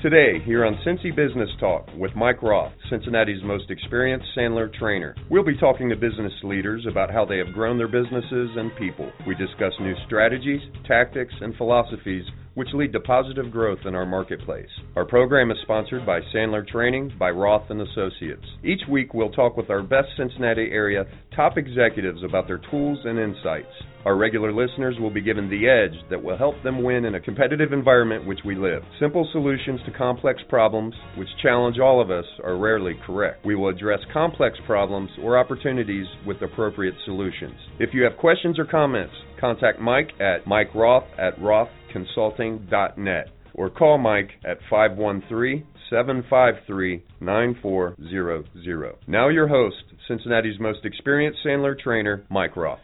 Today, here on Cincy Business Talk with Mike Roth, Cincinnati's most experienced Sandler trainer, we'll be talking to business leaders about how they have grown their businesses and people. We discuss new strategies, tactics, and philosophies which lead to positive growth in our marketplace. Our program is sponsored by Sandler Training by Roth and Associates. Each week we'll talk with our best Cincinnati area top executives about their tools and insights. Our regular listeners will be given the edge that will help them win in a competitive environment which we live. Simple solutions to complex problems, which challenge all of us, are rarely correct. We will address complex problems or opportunities with appropriate solutions. If you have questions or comments, contact Mike at Mike Roth at rothconsulting.net or call Mike at 513 753 9400. Now, your host, Cincinnati's most experienced Sandler trainer, Mike Roth.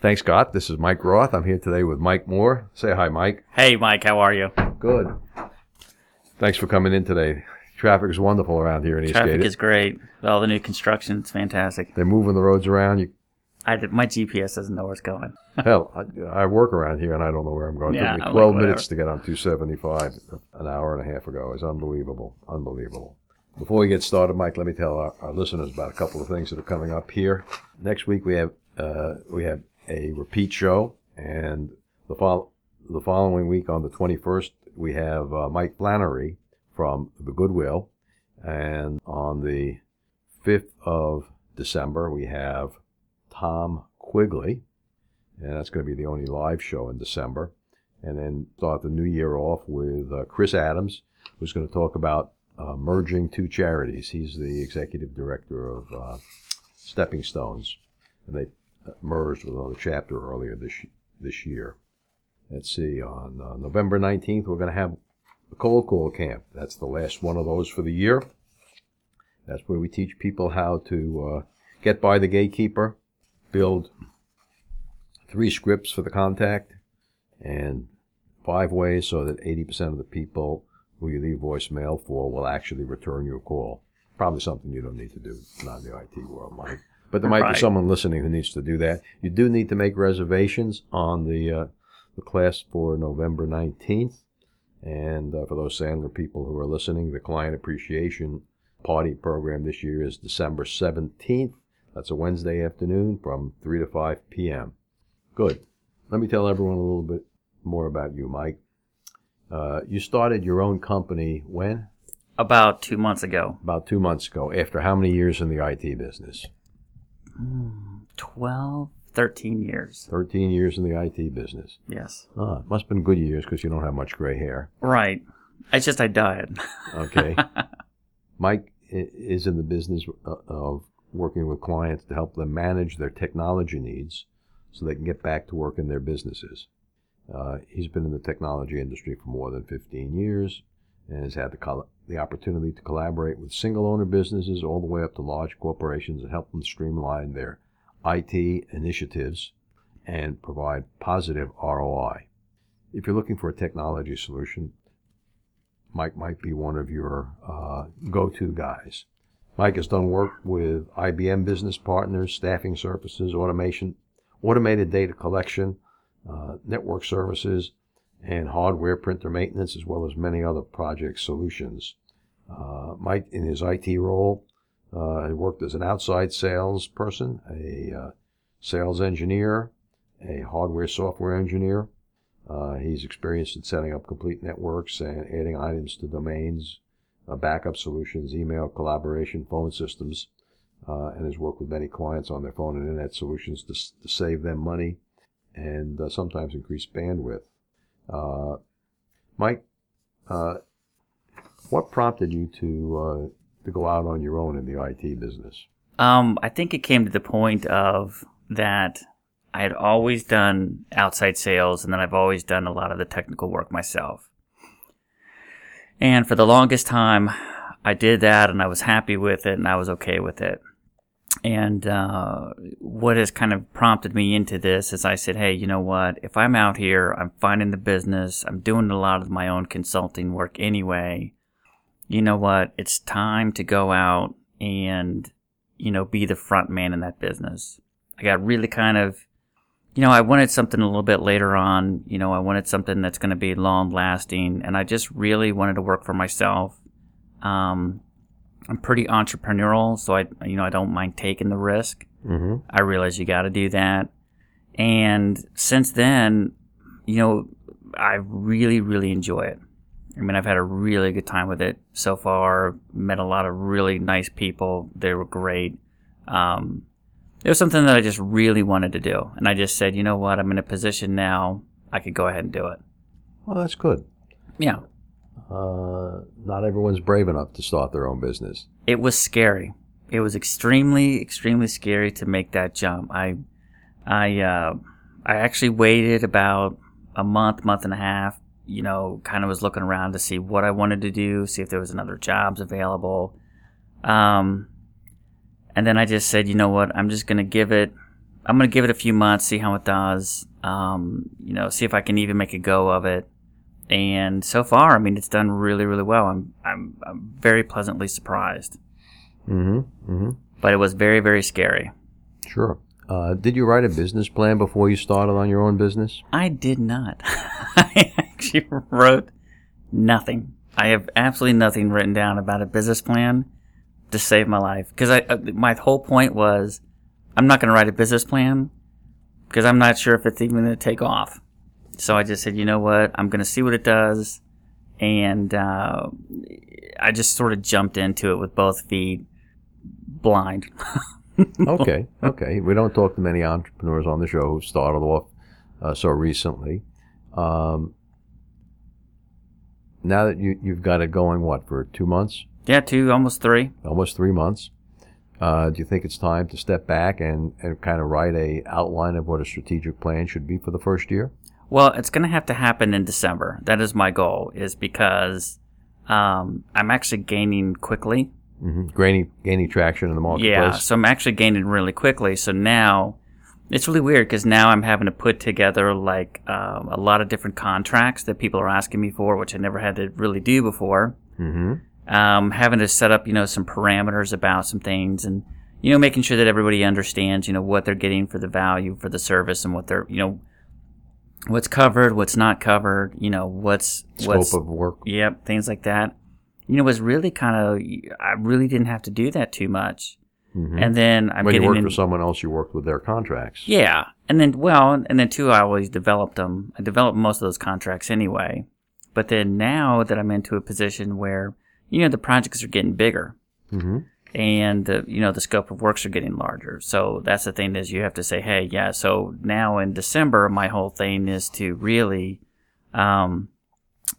Thanks, Scott. This is Mike Roth. I'm here today with Mike Moore. Say hi, Mike. Hey, Mike. How are you? Good. Thanks for coming in today. Traffic is wonderful around here in East Traffic Gated. is great. All the new construction, it's fantastic. They're moving the roads around. You, I my GPS doesn't know where it's going. hell, I, I work around here and I don't know where I'm going. Yeah, it took me 12 like, minutes to get on 275 an hour and a half ago. It's unbelievable. Unbelievable. Before we get started, Mike, let me tell our, our listeners about a couple of things that are coming up here. Next week we have uh, we have a repeat show, and the the following week on the 21st we have uh, Mike Flannery from the Goodwill, and on the 5th of December we have Tom Quigley, and that's going to be the only live show in December. And then start the new year off with uh, Chris Adams, who's going to talk about uh, merging two charities. He's the executive director of uh, Stepping Stones, and they merged with another chapter earlier this this year. Let's see, on uh, November 19th, we're going to have a cold call camp. That's the last one of those for the year. That's where we teach people how to uh, get by the gatekeeper, build three scripts for the contact, and five ways so that 80% of the people who you leave voicemail for will actually return your call. Probably something you don't need to do, not in the IT world, Mike. But there might Right. be someone listening who needs to do that. You do need to make reservations on the uh, the class for November 19th. And uh, for those Sandler people who are listening, the client appreciation party program this year is December 17th. That's a Wednesday afternoon from 3 to 5 p.m. Good. Let me tell everyone a little bit more about you, Mike. Uh, you started your own company when? About two months ago. About two months ago. After how many years in the IT business? 12, 13 years. 13 years in the IT business. Yes. Ah, must have been good years because you don't have much gray hair. Right. It's just I dyed. Okay. Mike is in the business uh, of working with clients to help them manage their technology needs so they can get back to work in their businesses. Uh, he's been in the technology industry for more than 15 years and has had the, the opportunity to collaborate with single owner businesses all the way up to large corporations and help them streamline their IT initiatives and provide positive ROI. If you're looking for a technology solution, Mike might be one of your uh, go-to guys. Mike has done work with IBM Business Partners, staffing services, automation, automated data collection, uh, network services, and hardware printer maintenance, as well as many other project solutions. Uh, Mike, in his IT role, uh, worked as an outside salesperson, a uh, sales engineer, a hardware software engineer, uh, he's experienced in setting up complete networks and adding items to domains, uh, backup solutions, email collaboration, phone systems, uh, and has worked with many clients on their phone and internet solutions to, to save them money and sometimes increase bandwidth. Uh, Mike, uh, what prompted you to uh, to go out on your own in the IT business? Um, I think it came to the point of that I had always done outside sales and then I've always done a lot of the technical work myself. And for the longest time, I did that and I was happy with it and I was okay with it. And uh, what has kind of prompted me into this is I said, hey, you know what? If I'm out here, I'm finding the business, I'm doing a lot of my own consulting work anyway. You know what? It's time to go out and, you know, be the front man in that business. I got really kind of you know, I wanted something a little bit later on. You know, I wanted something that's going to be long lasting, and I just really wanted to work for myself. Um, I'm pretty entrepreneurial, so I, you know, I don't mind taking the risk. Mm-hmm. I realize you got to do that. And since then, you know, I really, really enjoy it. I mean, I've had a really good time with it so far. Met a lot of really nice people. They were great. Um, it was something that I just really wanted to do. And I just said, you know what? I'm in a position now. I could go ahead and do it. Well, that's good. Yeah. Uh, not everyone's brave enough to start their own business. It was scary. It was extremely, extremely scary to make that jump. I, I, uh, I actually waited about a month, month and a half. You know, kind of was looking around to see what I wanted to do, see if there was another jobs available. Um, and then I just said, you know what? I'm just gonna give it. I'm gonna give it a few months, see how it does. Um, you know, see if I can even make a go of it. And so far, I mean, it's done really, really well. I'm, I'm, I'm very pleasantly surprised. Mm-hmm. Mm-hmm. But it was very, very scary. Sure. Uh, did you write a business plan before you started on your own business? I did not. I actually wrote nothing. I have absolutely nothing written down about a business plan to save my life. Because I, uh, my whole point was, I'm not going to write a business plan because I'm not sure if it's even going to take off. So I just said, you know what? I'm going to see what it does. And uh, I just sort of jumped into it with both feet, blind. okay, okay. We don't talk to many entrepreneurs on the show who started off uh, so recently. Um, now that you, you've got it going, what, for two months? yeah, two, almost three. Almost three months. Uh, do you think it's time to step back and, and kind of write a outline of what a strategic plan should be for the first year? Well, it's going to have to happen in December. That is my goal, is because um, I'm actually gaining quickly. Mm-hmm. Gaining, gaining traction in the marketplace. Yeah, so I'm actually gaining really quickly. So now it's really weird because now I'm having to put together like um, a lot of different contracts that people are asking me for, which I never had to really do before. Mm-hmm. Um, having to set up, you know, some parameters about some things and, you know, making sure that everybody understands, you know, what they're getting for the value for the service and what they're, you know, what's covered, what's not covered, you know, what's, what's, Scope of work. Yep, things like that. You know, was really kind of I really didn't have to do that too much. Mhm. And then I'm when you worked in, for someone else, you worked with their contracts. yeah, and then well, and then too, I always developed them. I developed most of those contracts anyway. But then now that I'm into a position where you know the projects are getting bigger, Mm-hmm. And the you know the scope of works are getting larger. So that's the thing is you have to say, hey, yeah. So now in December, my whole thing is to really um,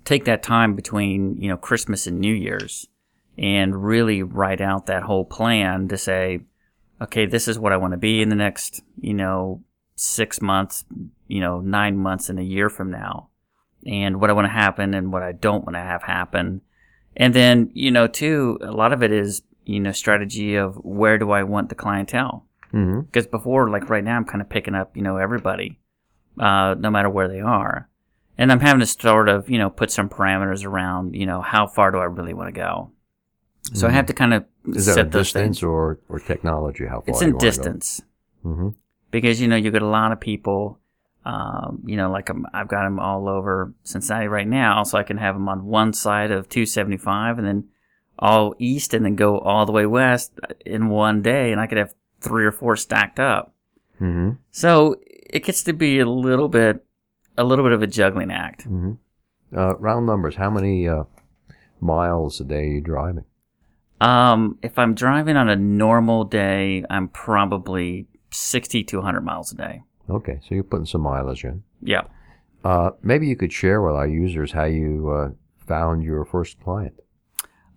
take that time between you know Christmas and New Year's and really write out that whole plan to say, okay, this is what I want to be in the next you know six months, you know nine months and a year from now, and what I want to happen and what I don't want to have happen. And then, you know, too, a lot of it is, you know, strategy of where do I want the clientele? Mm-hmm. Because before, like right now, I'm kind of picking up, you know, everybody, uh, no matter where they are. And I'm having to sort of, you know, put some parameters around, you know, how far do I really want to go? So I have to kind of Is that set those distance things. or, or technology? How far It's in distance Mm-hmm. because you know you get a lot of people. Um, you know, like i I've got them all over Cincinnati right now, so I can have them on one side of 275, and then all east, and then go all the way west in one day, and I could have three or four stacked up. Mm-hmm. So it gets to be a little bit, a little bit of a juggling act. Mm-hmm. Uh, round numbers. How many uh, miles a day are you driving? Um, if I'm driving on a normal day, I'm probably 60 to 100 miles a day. Okay, so you're putting some mileage in. Yeah. Uh, maybe you could share with our users how you uh, found your first client.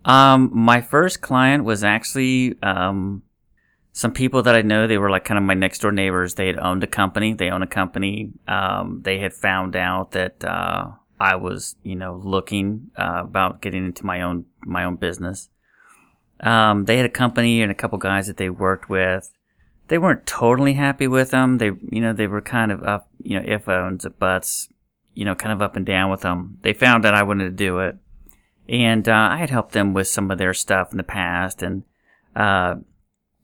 Um, my first client was actually um, some people that I know. They were like kind of my next door neighbors. They had owned a company. They own a company. Um, they had found out that uh, I was, you know, looking uh, about getting into my own my own business. Um, they had a company and a couple guys that they worked with. They weren't totally happy with them. They, you know, they were kind of up, you know, if owns buts, you know, kind of up and down with them. They found that I wanted to do it and uh, I had helped them with some of their stuff in the past, and uh,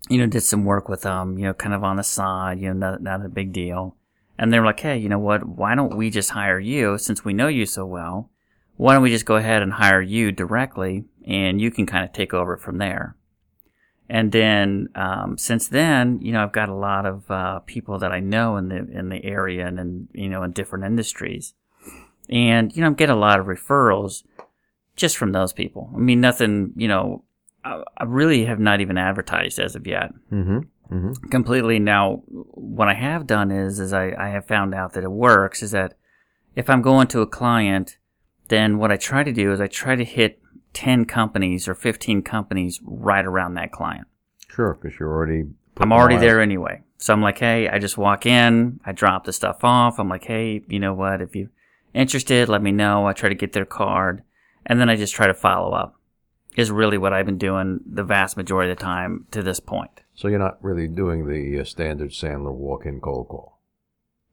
you know, did some work with them, you know, kind of on the side, you know, not, not a big deal. And they were like, hey, you know what? Why don't we just hire you since we know you so well? Why don't we just go ahead and hire you directly and you can kind of take over from there? And then um, since then, you know, I've got a lot of uh, people that I know in the in the area and in, you know in different industries, and you know, I'm getting a lot of referrals just from those people. I mean, nothing, you know, I, I really have not even advertised as of yet. Mm-hmm. Mm-hmm. Completely. Now, what I have done is, is I, I have found out that it works. Is that if I'm going to a client, then what I try to do is I try to hit 10 companies or 15 companies right around that client. Sure, because you're already. I'm already there anyway. So I'm like, hey, I just walk in, I drop the stuff off. I'm like, hey, you know what? If you're interested, let me know. I try to get their card, and then I just try to follow up. Is really what I've been doing the vast majority of the time to this point. So you're not really doing the uh, standard Sandler walk-in cold call,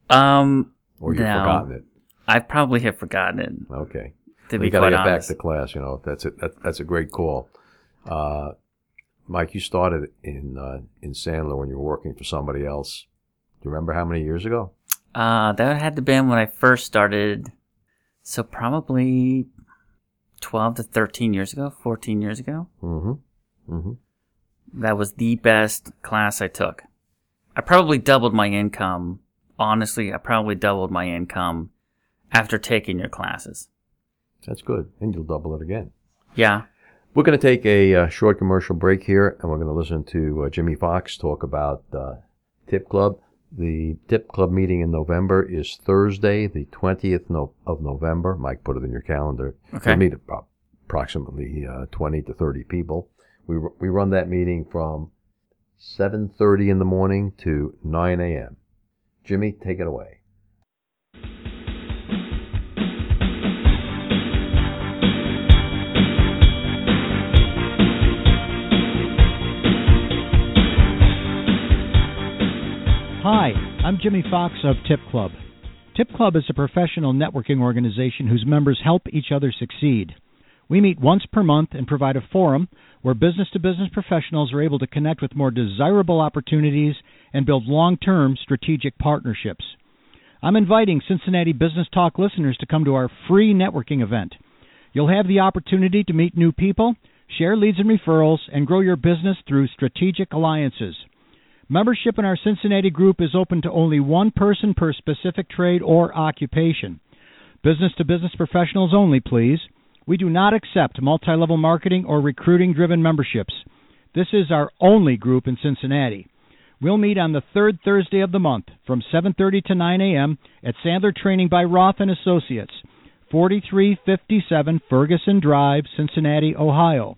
Um, or you've No. forgotten it. I probably have forgotten it. Okay. To we be got to get honest. back to class. You know, that's a that, that's a great call. Uh, Mike, you started in uh, in Sandler when you were working for somebody else. Do you remember how many years ago? Uh, that had to been when I first started. So probably 12 to 13 years ago, 14 years ago. Mm-hmm. Mm-hmm. That was the best class I took. I probably doubled my income. Honestly, I probably doubled my income after taking your classes. That's good, and you'll double it again. Yeah. We're going to take a uh, short commercial break here, and we're going to listen to uh, Jimmy Fox talk about uh, Tip Club. The Tip Club meeting in November is Thursday, the 20th no- of November. Mike, put it in your calendar. Okay. We'll meet about approximately uh, 20 to 30 people. We, r- we run that meeting from 7.30 in the morning to 9 a.m. Jimmy, take it away. Hi, I'm Jimmy Fox of Tip Club. Tip Club is a professional networking organization whose members help each other succeed. We meet once per month and provide a forum where business to business professionals are able to connect with more desirable opportunities and build long term strategic partnerships. I'm inviting Cincinnati Business Talk listeners to come to our free networking event. You'll have the opportunity to meet new people, share leads and referrals, and grow your business through strategic alliances. Membership in our Cincinnati group is open to only one person per specific trade or occupation. Business to business professionals only, please. We do not accept multi level marketing or recruiting driven memberships. This is our only group in Cincinnati. We'll meet on the third Thursday of the month from 7:30 to 9 a.m. at Sandler Training by Roth and Associates, 4357 Ferguson Drive, Cincinnati, Ohio.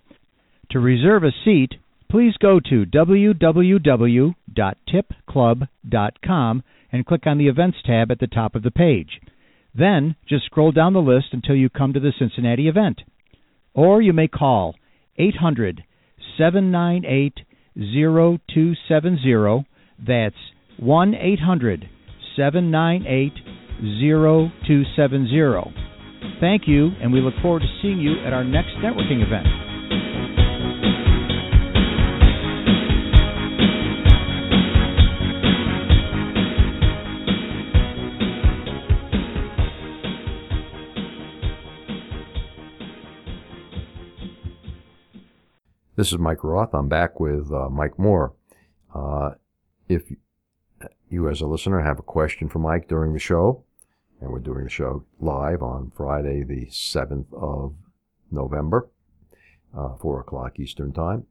To reserve a seat, please go to www.tipclub.com and click on the Events tab at the top of the page. Then just scroll down the list until you come to the Cincinnati event. Or you may call 800 798 0270. That's 1 800 798 0270. Thank you, and we look forward to seeing you at our next networking event. This is Mike Roth. I'm back with uh, Mike Moore. Uh, if you, as a listener, have a question for Mike during the show, and we're doing the show live on Friday, the 7th of November, uh, 4 o'clock Eastern Time,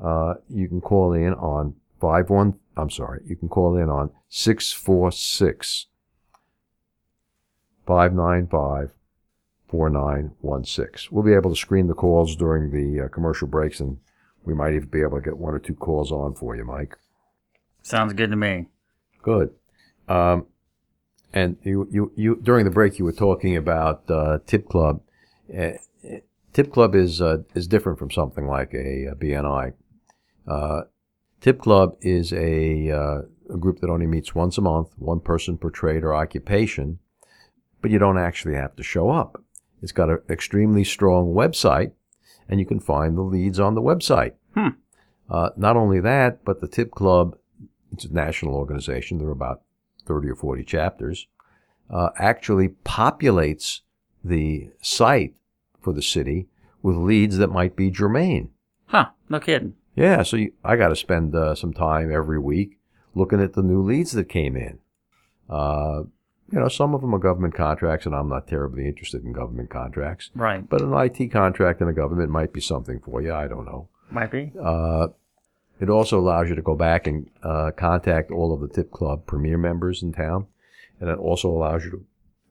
uh, you can call in on 51, I'm sorry, you can call in on 646 595 4916. We'll be able to screen the calls during the uh, commercial breaks, and we might even be able to get one or two calls on for you, Mike. Sounds good to me. Good. Um, and you, you, you, during the break, you were talking about uh, Tip Club. Uh, Tip Club is uh, is different from something like a, a BNI. Uh, Tip Club is a, uh, a group that only meets once a month, one person per trade or occupation, but you don't actually have to show up. It's got an extremely strong website, and you can find the leads on the website. Hmm. Uh, not only that, but the Tip Club, it's a national organization. There are about 30 or 40 chapters, uh, actually populates the site for the city with leads that might be germane. Huh? No kidding. Yeah, so you, I got to spend uh, some time every week looking at the new leads that came in. You know, some of them are government contracts, and I'm not terribly interested in government contracts. Right. But an IT contract in a government might be something for you. I don't know. Might be. Uh, it also allows you to go back and uh, contact all of the Tip Club Premier members in town, and it also allows you to,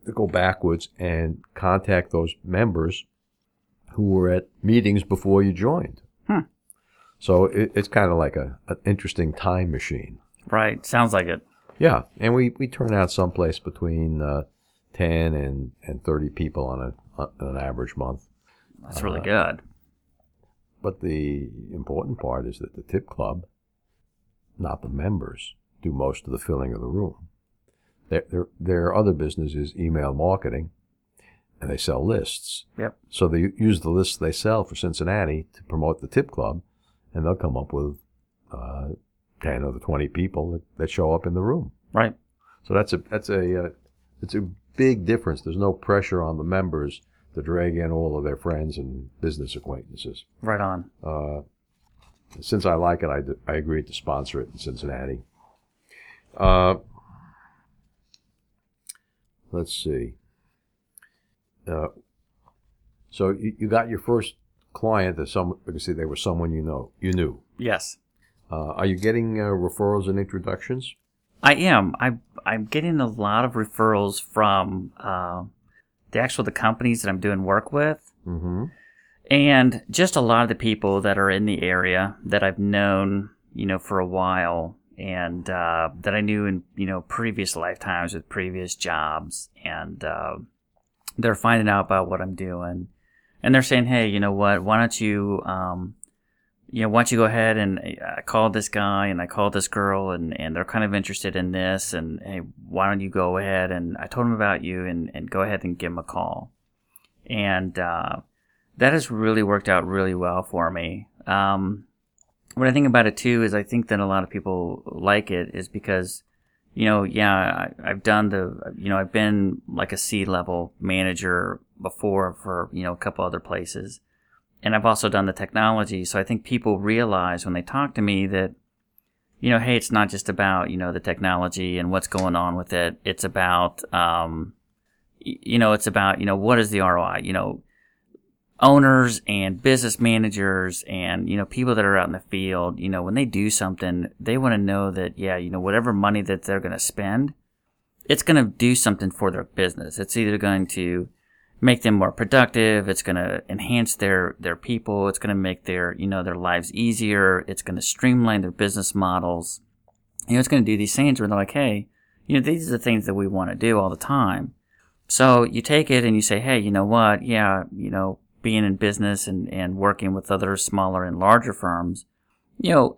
to go backwards and contact those members who were at meetings before you joined. Hmm. So it, it's kind of like a, an interesting time machine. Right. Sounds like it. Yeah, and we, we turn out someplace between uh, 10 and, and 30 people on, a, on an average month. That's really Uh, good. But the important part is that the tip club, not the members, do most of the filling of the room. Their, their, their other business is email marketing, and they sell lists. Yep. So they use the lists they sell for Cincinnati to promote the tip club, and they'll come up with uh, 10 or the 20 people that, that show up in the room. Right. So that's a that's a uh, it's a big difference. There's no pressure on the members to drag in all of their friends and business acquaintances. Right on. Uh, since I like it, I, d- I agreed to sponsor it in Cincinnati. Uh, let's see. Uh, so you, you got your first client that some because they were someone you know you knew. Yes. Uh, are you getting uh, referrals and introductions? I am. I I'm getting a lot of referrals from uh, the actual the companies that I'm doing work with, Mm-hmm. and just a lot of the people that are in the area that I've known, you know, for a while, and uh, that I knew in you know previous lifetimes with previous jobs, and uh, they're finding out about what I'm doing, and they're saying, hey, you know what? Why don't you um, you know, why don't you go ahead and uh, I called this guy and I called this girl and, and they're kind of interested in this and hey, why don't you go ahead and I told them about you and, and go ahead and give them a call. And, uh, that has really worked out really well for me. Um, what I think about it too is I think that a lot of people like it is because, you know, yeah, I, I've done the, you know, I've been like a C level manager before for, you know, a couple other places and I've also done the technology. So I think people realize when they talk to me that, you know, hey, it's not just about you know the technology and what's going on with it. It's about, um, you know, it's about you know what is the ROI. You know, owners and business managers and you know people that are out in the field. You know, when they do something, they want to know that yeah, you know, whatever money that they're going to spend, it's going to do something for their business. It's either going to make them more productive. It's going to enhance their, their people. It's going to make their, you know, their lives easier. It's going to streamline their business models. You know, it's going to do these things where they're like, hey, you know, these are the things that we want to do all the time. So you take it and you say, hey, you know what? Yeah, you know, being in business and, and working with other smaller and larger firms, you know,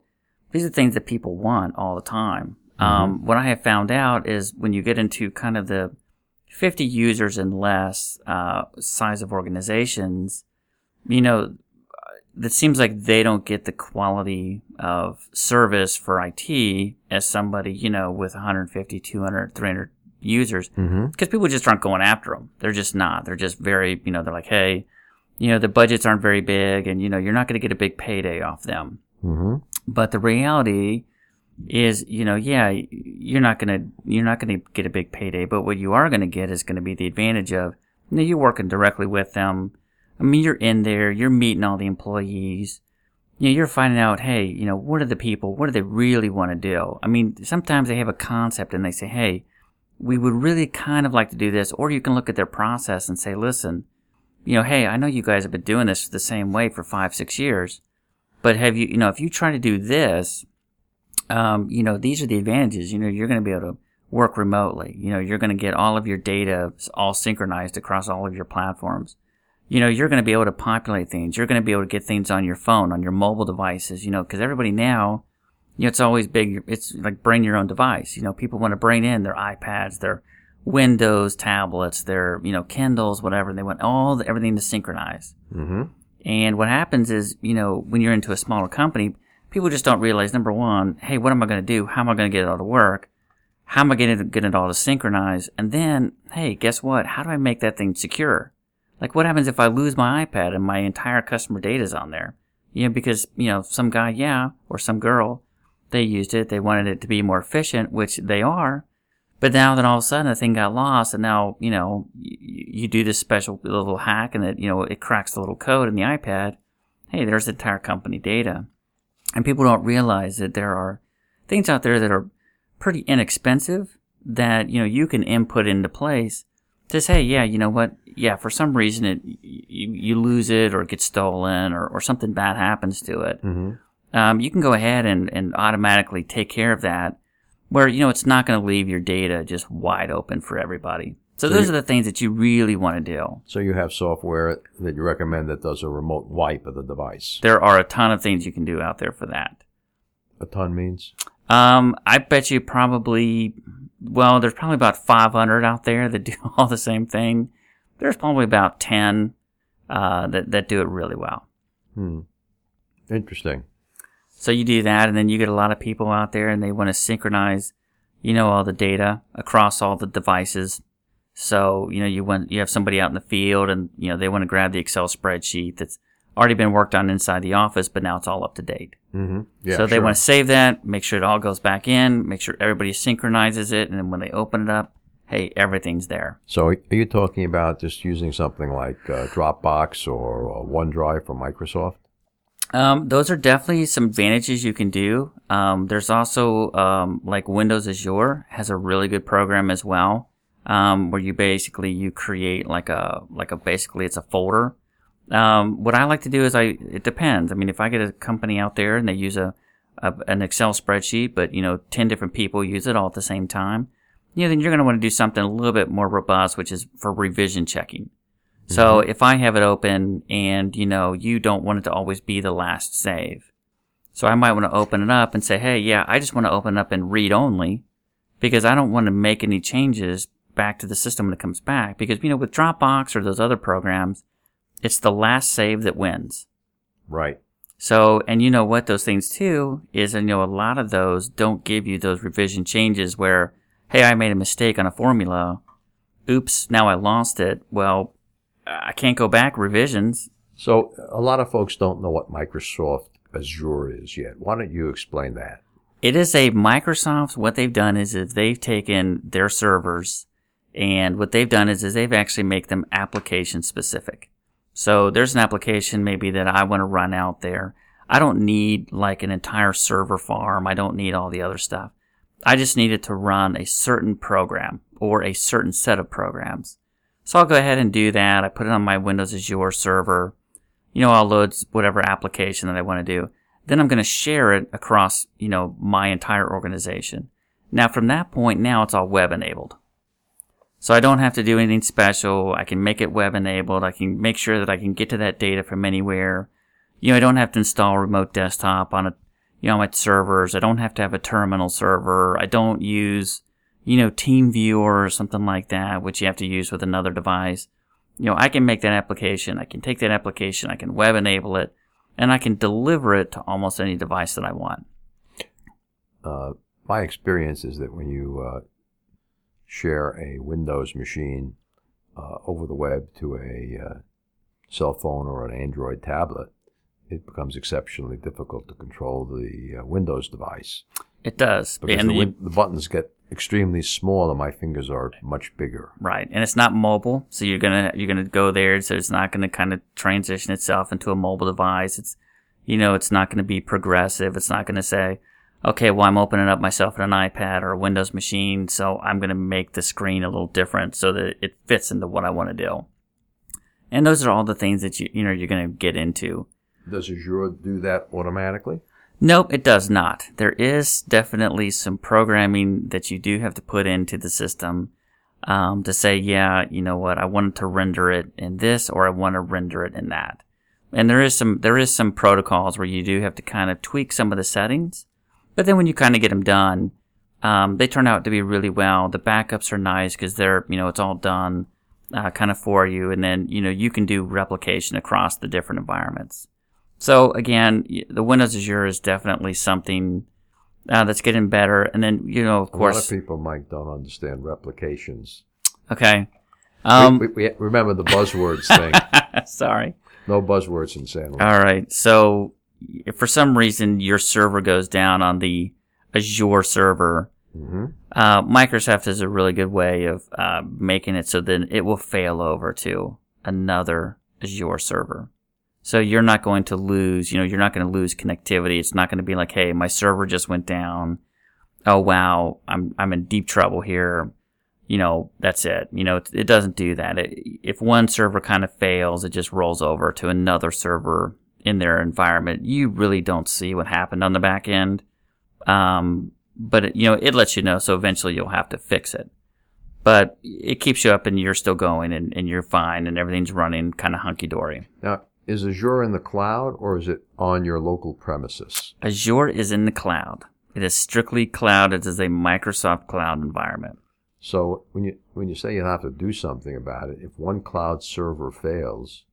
these are things that people want all the time. Um, what I have found out is when you get into kind of the 50 users and less uh, size of organizations, you know, it seems like they don't get the quality of service for IT as somebody, you know, with 150, 200, 300 users. Mm-hmm. Because people just aren't going after them. They're just not. They're just very, you know, they're like, hey, you know, the budgets aren't very big and, you know, you're not going to get a big payday off them. Mm-hmm. But the reality is, you know, yeah, you're not gonna you're not gonna get a big payday, but what you are gonna get is gonna be the advantage of you know, you're working directly with them. I mean, you're in there, you're meeting all the employees. You know, you're finding out, hey, you know, what are the people? What do they really want to do? I mean, sometimes they have a concept and they say, hey, we would really kind of like to do this. Or you can look at their process and say, listen, you know, hey, I know you guys have been doing this the same way for five, six years, but have you, you know, if you try to do this, um, you know, these are the advantages. You know, you're going to be able to work remotely. You know, you're going to get all of your data all synchronized across all of your platforms. You know, you're going to be able to populate things. You're going to be able to get things on your phone, on your mobile devices, you know, because everybody now, you know, it's always big. It's like bring your own device. You know, people want to bring in their iPads, their Windows tablets, their, you know, Kindles, whatever. And they want all the, everything to synchronize. Mm-hmm. And what happens is, you know, when you're into a smaller company, people just don't realize number one, hey, what am I going to do? How am I going to get it all to work? how am I going to get it all to synchronize? And then, hey, guess what? How do I make that thing secure? Like, what happens if I lose my iPad and my entire customer data is on there? You know, because, you know, some guy, yeah, or some girl, they used it. They wanted it to be more efficient, which they are. But now that all of a sudden the thing got lost and now, you know, you, you do this special little hack and it, you know, it cracks the little code in the iPad. Hey, there's the entire company data. And people don't realize that there are things out there that are pretty inexpensive that, you know, you can input into place to say, yeah, you know what? Yeah, for some reason it, you, you lose it or it gets stolen or, or something bad happens to it. Mm-hmm. Um, you can go ahead and, and automatically take care of that where, you know, it's not going to leave your data just wide open for everybody. So, those are the things that you really want to do. So you have software that you recommend that does a remote wipe of the device. There are a ton of things you can do out there for that. A ton means Um, I bet you probably, well, there's probably about 500 out there that do all the same thing. There's probably about 10 uh, that that do it really well. hmm. interesting. So you do that, and then you get a lot of people out there, and they want to synchronize, you know, all the data across all the devices. So you know, you want you have somebody out in the field, and you know they want to grab the Excel spreadsheet that's already been worked on inside the office, but now it's all up to date. Mm-hmm. Yeah, so they sure. want to save that, make sure it all goes back in, make sure everybody synchronizes it, and then when they open it up, hey, everything's there. So are you talking about just using something like uh, Dropbox or uh, OneDrive from Microsoft? Um, those are definitely some advantages you can do. Um, there's also um, like Windows Azure has a really good program as well, um, where you basically you create like a like a basically it's a folder. Um, what I like to do is I it depends. I mean, if I get a company out there and they use a, a an Excel spreadsheet, but you know ten different people use it all at the same time, you know, then you're going to want to do something a little bit more robust, which is for revision checking. So if I have it open and, you know, you don't want it to always be the last save. So I might want to open it up and say, hey, yeah, I just want to open it up and read only because I don't want to make any changes back to the system when it comes back. Because, you know, with Dropbox or those other programs, it's the last save that wins. Right. So, and you know what those things too is, you know, a lot of those don't give you those revision changes where, hey, I made a mistake on a formula. Oops, now I lost it. Well, I can't go back revisions. So a lot of folks don't know what Microsoft Azure is yet. Why don't you explain that? It is a Microsoft. What they've done is, is they've taken their servers and what they've done is, is they've actually make them application specific. So there's an application maybe that I want to run out there. I don't need like an entire server farm. I don't need all the other stuff. I just need it to run a certain program or a certain set of programs. So I'll go ahead and do that. I put it on my Windows Azure server. You know, I'll load whatever application that I want to do. Then I'm going to share it across, you know, my entire organization. Now from that point, now it's all web enabled. So I don't have to do anything special. I can make it web enabled. I can make sure that I can get to that data from anywhere. You know, I don't have to install remote desktop on a, you know, my servers. I don't have to have a terminal server. I don't use, you know, TeamViewer or something like that, which you have to use with another device. You know, I can make that application. I can take that application. I can web enable it and I can deliver it to almost any device that I want. Uh, my experience is that when you uh, share a Windows machine uh, over the web to a uh, cell phone or an Android tablet, it becomes exceptionally difficult to control the uh, Windows device It does. because and the, win- the buttons get extremely small and my fingers are much bigger. Right, and it's not mobile, so you're gonna you're gonna go there, so it's not gonna kind of transition itself into a mobile device. It's you know, it's not gonna be progressive. It's not gonna say, okay, well, I'm opening up myself in an iPad or a Windows machine, so I'm gonna make the screen a little different so that it fits into what I want to do. And those are all the things that you you know you're gonna get into. Does Azure do that automatically? Nope, it does not. There is definitely some programming that you do have to put into the system um, to say, yeah, you know what, I wanted to render it in this, or I want to render it in that. And there is some there is some protocols where you do have to kind of tweak some of the settings, but then when you kind of get them done, um, they turn out to be really well. The backups are nice because they're you know it's all done uh, kind of for you, and then you know you can do replication across the different environments. So again, the Windows Azure is definitely something uh, that's getting better. And then, you know, of A lot course, of people, Mike, don't understand replications. okay. Um, we, we, we remember the buzzwords thing. sorry. No buzzwords in San Luis. All right. So, if for some reason your server goes down on the Azure server, hmm uh, Microsoft has a really good way of uh, making it so then it will fail over to another Azure server. So you're not going to lose, you know, you're not going to lose connectivity. It's not going to be like, hey, my server just went down. Oh wow, I'm I'm in deep trouble here. You know, that's it. You know, it, it doesn't do that. It, if one server kind of fails, it just rolls over to another server in their environment. You really don't see what happened on the back end. Um, but it, you know, it lets you know. So eventually you'll have to fix it. But it keeps you up and you're still going and, and you're fine and everything's running kind of hunky dory. Now, is Azure in the cloud or is it on your local premises? Azure is in the cloud. It is strictly cloud. It is a Microsoft cloud environment. So when you when you say you have to do something about it, if one cloud server fails,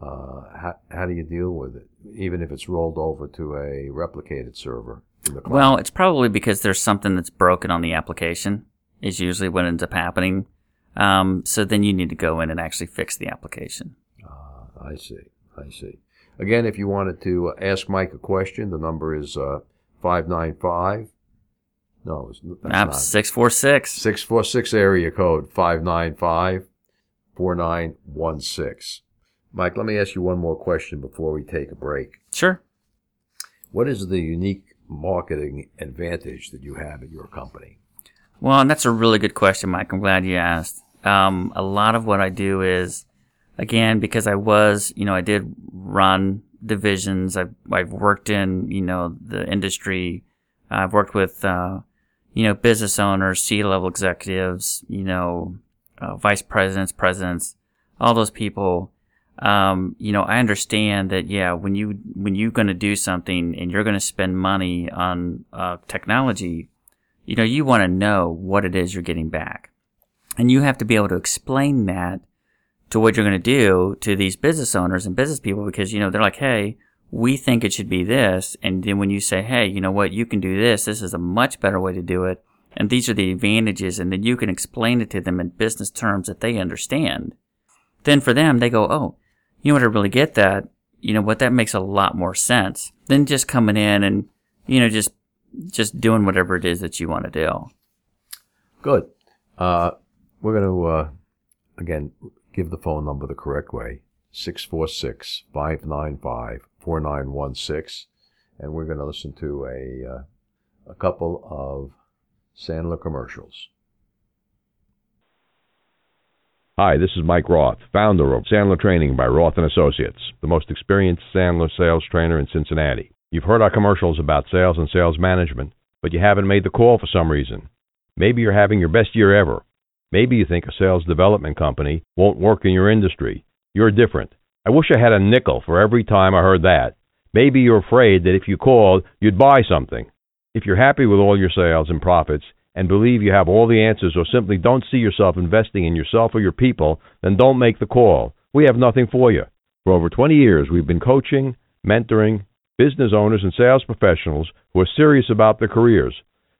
uh, how, how do you deal with it? Even if it's rolled over to a replicated server in the cloud. Well, it's probably because there's something that's broken on the application. Is usually what ends up happening. Um, so then you need to go in and actually fix the application. Ah, I see. I see. Again, if you wanted to uh, ask Mike a question, the number is uh, five nine five. No, it's, that's not. six four six. 646 area code 595 4916. Mike, let me ask you one more question before we take a break. Sure. What is the unique marketing advantage that you have at your company? Well, and that's a really good question, Mike. I'm glad you asked. Um, a lot of what I do is, again, because I was, you know, I did run divisions. I've, I've worked in, you know, the industry. I've worked with, uh, you know, business owners, C-level executives, you know, uh, vice presidents, presidents, all those people. Um, you know, I understand that, yeah, when you, when you're going to do something and you're going to spend money on, uh, technology, you know, you want to know what it is you're getting back. And you have to be able to explain that to what you're going to do to these business owners and business people because, you know, they're like, hey, we think it should be this. And then when you say, hey, you know what, you can do this, this is a much better way to do it. And these are the advantages. And then you can explain it to them in business terms that they understand. Then for them, they go, oh, you know I really get that. You know what, that makes a lot more sense than just coming in and, you know, just just doing whatever it is that you want to do. Good. Uh, we're going to, uh, again, give the phone number the correct way 646 595 4916. And we're going to listen to a, uh, a couple of Sandler commercials. Hi, this is Mike Roth, founder of Sandler Training by Roth and Associates, the most experienced Sandler sales trainer in Cincinnati. You've heard our commercials about sales and sales management, but you haven't made the call for some reason. Maybe you're having your best year ever. Maybe you think a sales development company won't work in your industry. You're different. I wish I had a nickel for every time I heard that. Maybe you're afraid that if you called, you'd buy something. If you're happy with all your sales and profits and believe you have all the answers or simply don't see yourself investing in yourself or your people, then don't make the call. We have nothing for you. For over 20 years, we've been coaching, mentoring business owners and sales professionals who are serious about their careers.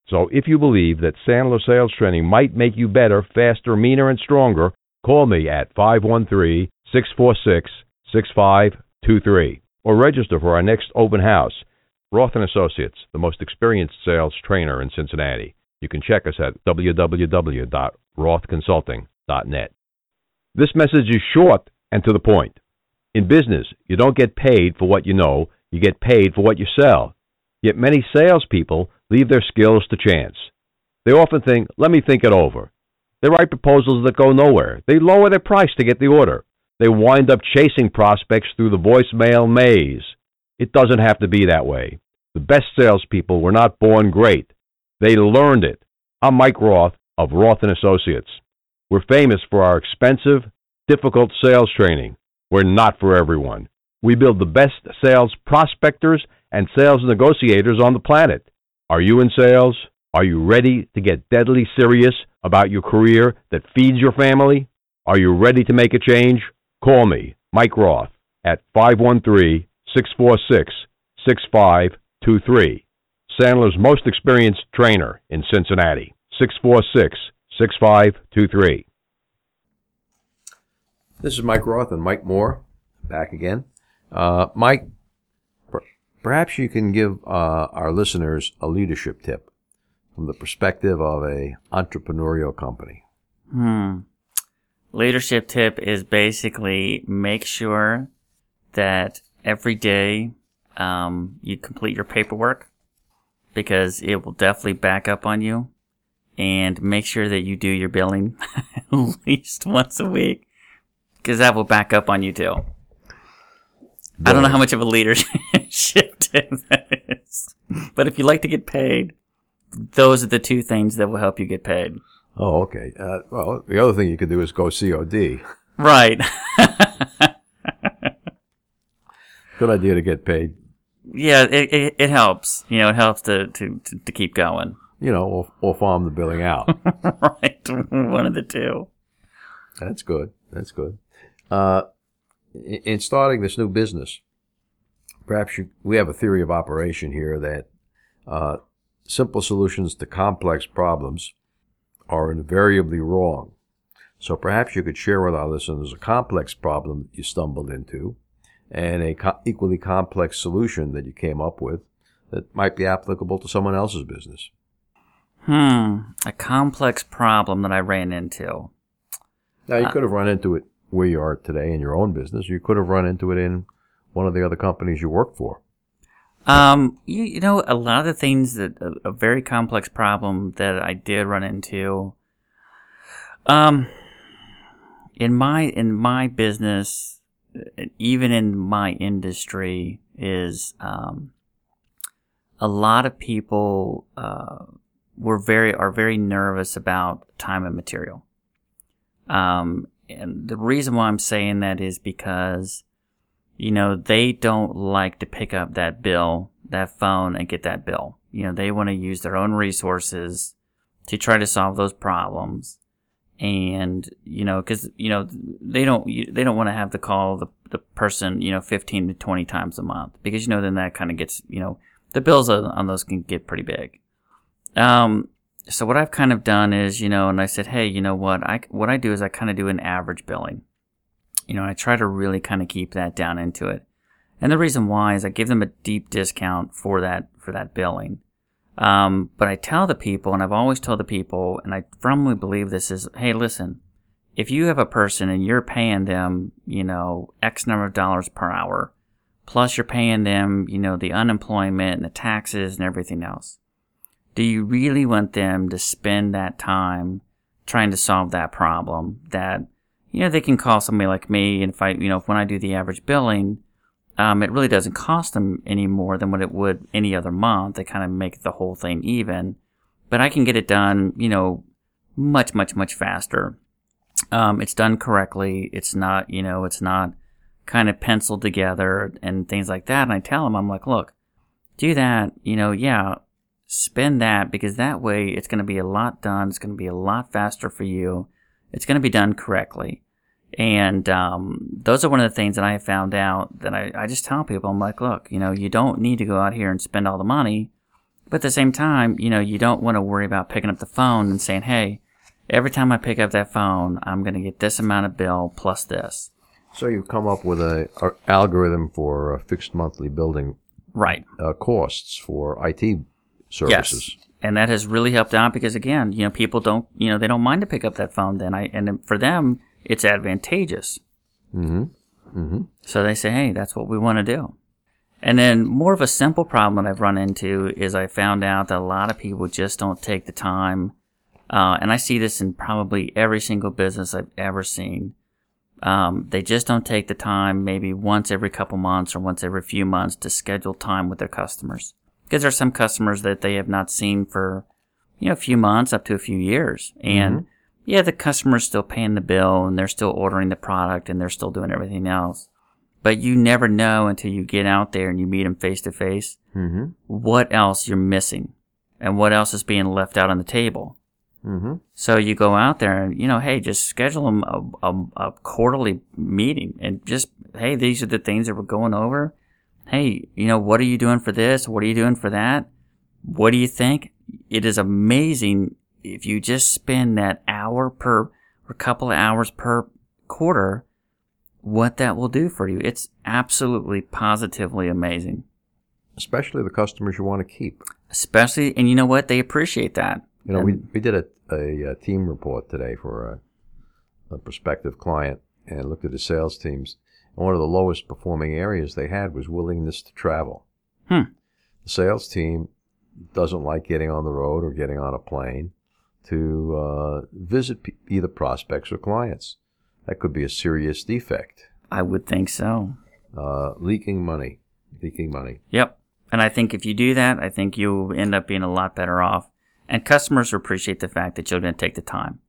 So if you believe that Sandler sales training might make you better, faster, meaner, and stronger, call me at 513 646 6523 or register for our next open house. Roth and Associates, the most experienced sales trainer in Cincinnati. You can check us at www.rothconsulting.net. This message is short and to the point. In business, you don't get paid for what you know, you get paid for what you sell. Yet many salespeople leave their skills to chance. They often think, let me think it over. They write proposals that go nowhere. They lower their price to get the order. They wind up chasing prospects through the voicemail maze. It doesn't have to be that way. The best salespeople were not born great. They learned it. I'm Mike Roth of Roth and Associates. We're famous for our expensive, difficult sales training. We're not for everyone. We build the best sales prospectors and sales negotiators on the planet. Are you in sales? Are you ready to get deadly serious about your career that feeds your family? Are you ready to make a change? Call me, Mike Roth, at 513 646 6523. Sandler's most experienced trainer in Cincinnati. 646 6523. This is Mike Roth and Mike Moore back again. Uh, Mike, per- perhaps you can give uh, our listeners a leadership tip from the perspective of a entrepreneurial company. Hmm. Leadership tip is basically make sure that every day um, you complete your paperwork because it will definitely back up on you. And make sure that you do your billing at least once a week because that will back up on you too. I don't know how much of a leadership tip that is. But if you like to get paid, those are the two things that will help you get paid. Oh, okay. Uh, well, the other thing you could do is go COD. Right. Good idea to get paid. Yeah, it, it, it helps. You know, it helps to, to, to, to keep going. You know, or, or farm the billing out. right. One of the two. That's good. That's good. Uh, in, in starting this new business, perhaps you, we have a theory of operation here that uh, simple solutions to complex problems are invariably wrong. So perhaps you could share with our listeners a complex problem you stumbled into and a co- equally complex solution that you came up with that might be applicable to someone else's business. Hmm. A complex problem that I ran into. Now, you could have run into it where you are today in your own business. You could have run into it in one of the other companies you work for. Um, you, you know, a lot of the things that a, a very complex problem that I did run into. Um, in my in my business, even in my industry, is um, a lot of people uh, were very are very nervous about time and material. Um, and the reason why I'm saying that is because you know, they don't like to pick up that bill, that phone, and get that bill. You know, they want to use their own resources to try to solve those problems. And, you know, cause, you know, they don't, they don't want to have to call the, the person, you know, 15 to 20 times a month because, you know, then that kind of gets, you know, the bills on those can get pretty big. Um, so what I've kind of done is, you know, and I said, hey, you know what, I, what I do is I kind of do an average billing you know, I try to really kind of keep that down into it. And the reason why is I give them a deep discount for that for that billing. Um, but I tell the people, and I've always told the people, and I firmly believe this is, hey, listen, if you have a person and you're paying them, you know, X number of dollars per hour, plus you're paying them, you know, the unemployment and the taxes and everything else, do you really want them to spend that time trying to solve that problem that you know, they can call somebody like me, and if I, you know, if when I do the average billing, um, it really doesn't cost them any more than what it would any other month. They kind of make the whole thing even, but I can get it done, you know, much, much, much faster. Um, it's done correctly. It's not, you know, it's not kind of penciled together and things like that. And I tell them, I'm like, look, do that, you know, yeah, spend that because that way it's going to be a lot done. It's going to be a lot faster for you it's going to be done correctly. And um, those are one of the things that I found out that I, I just tell people, I'm like, look, you know, you don't need to go out here and spend all the money. But at the same time, you know, you don't want to worry about picking up the phone and saying, hey, every time I pick up that phone, I'm going to get this amount of bill plus this. So you've come up with a, a algorithm for uh, fixed monthly building Right. uh, costs for IT services. Yes. And that has really helped out because again, you know, people don't, you know, they don't mind to pick up that phone then. I, and for them, it's advantageous. Mm-hmm. Mm-hmm. So they say, hey, that's what we want to do. And then more of a simple problem that I've run into is I found out that a lot of people just don't take the time. Uh, and I see this in probably every single business I've ever seen. Um, they just don't take the time maybe once every couple months or once every few months to schedule time with their customers. Because there are some customers that they have not seen for, you know, a few months up to a few years. And yeah, the customer's still paying the bill and they're still ordering the product and they're still doing everything else. But you never know until you get out there and you meet them face to face what else you're missing and what else is being left out on the table. Mm-hmm. So you go out there and, you know, hey, just schedule them a, a, a quarterly meeting and just, hey, these are the things that we're going over. Hey, you know, what are you doing for this? What are you doing for that? what do you think? It is amazing if you just spend that hour per or a couple of hours per quarter, what that will do for you. It's absolutely positively amazing. Especially the customers you want to keep. Especially, and you know what? They appreciate that. You know, we, we did a, a, a team report today for a, a prospective client and looked at the sales teams. And one of the lowest performing areas they had was willingness to travel. Hmm. The sales team doesn't like getting on the road or getting on a plane to uh, visit p- either prospects or clients. That could be a serious defect. I would think so. Uh, leaking money, leaking money. Yep. And I think if you do that, I think you'll end up being a lot better off. And customers appreciate the fact that you're going to take the time.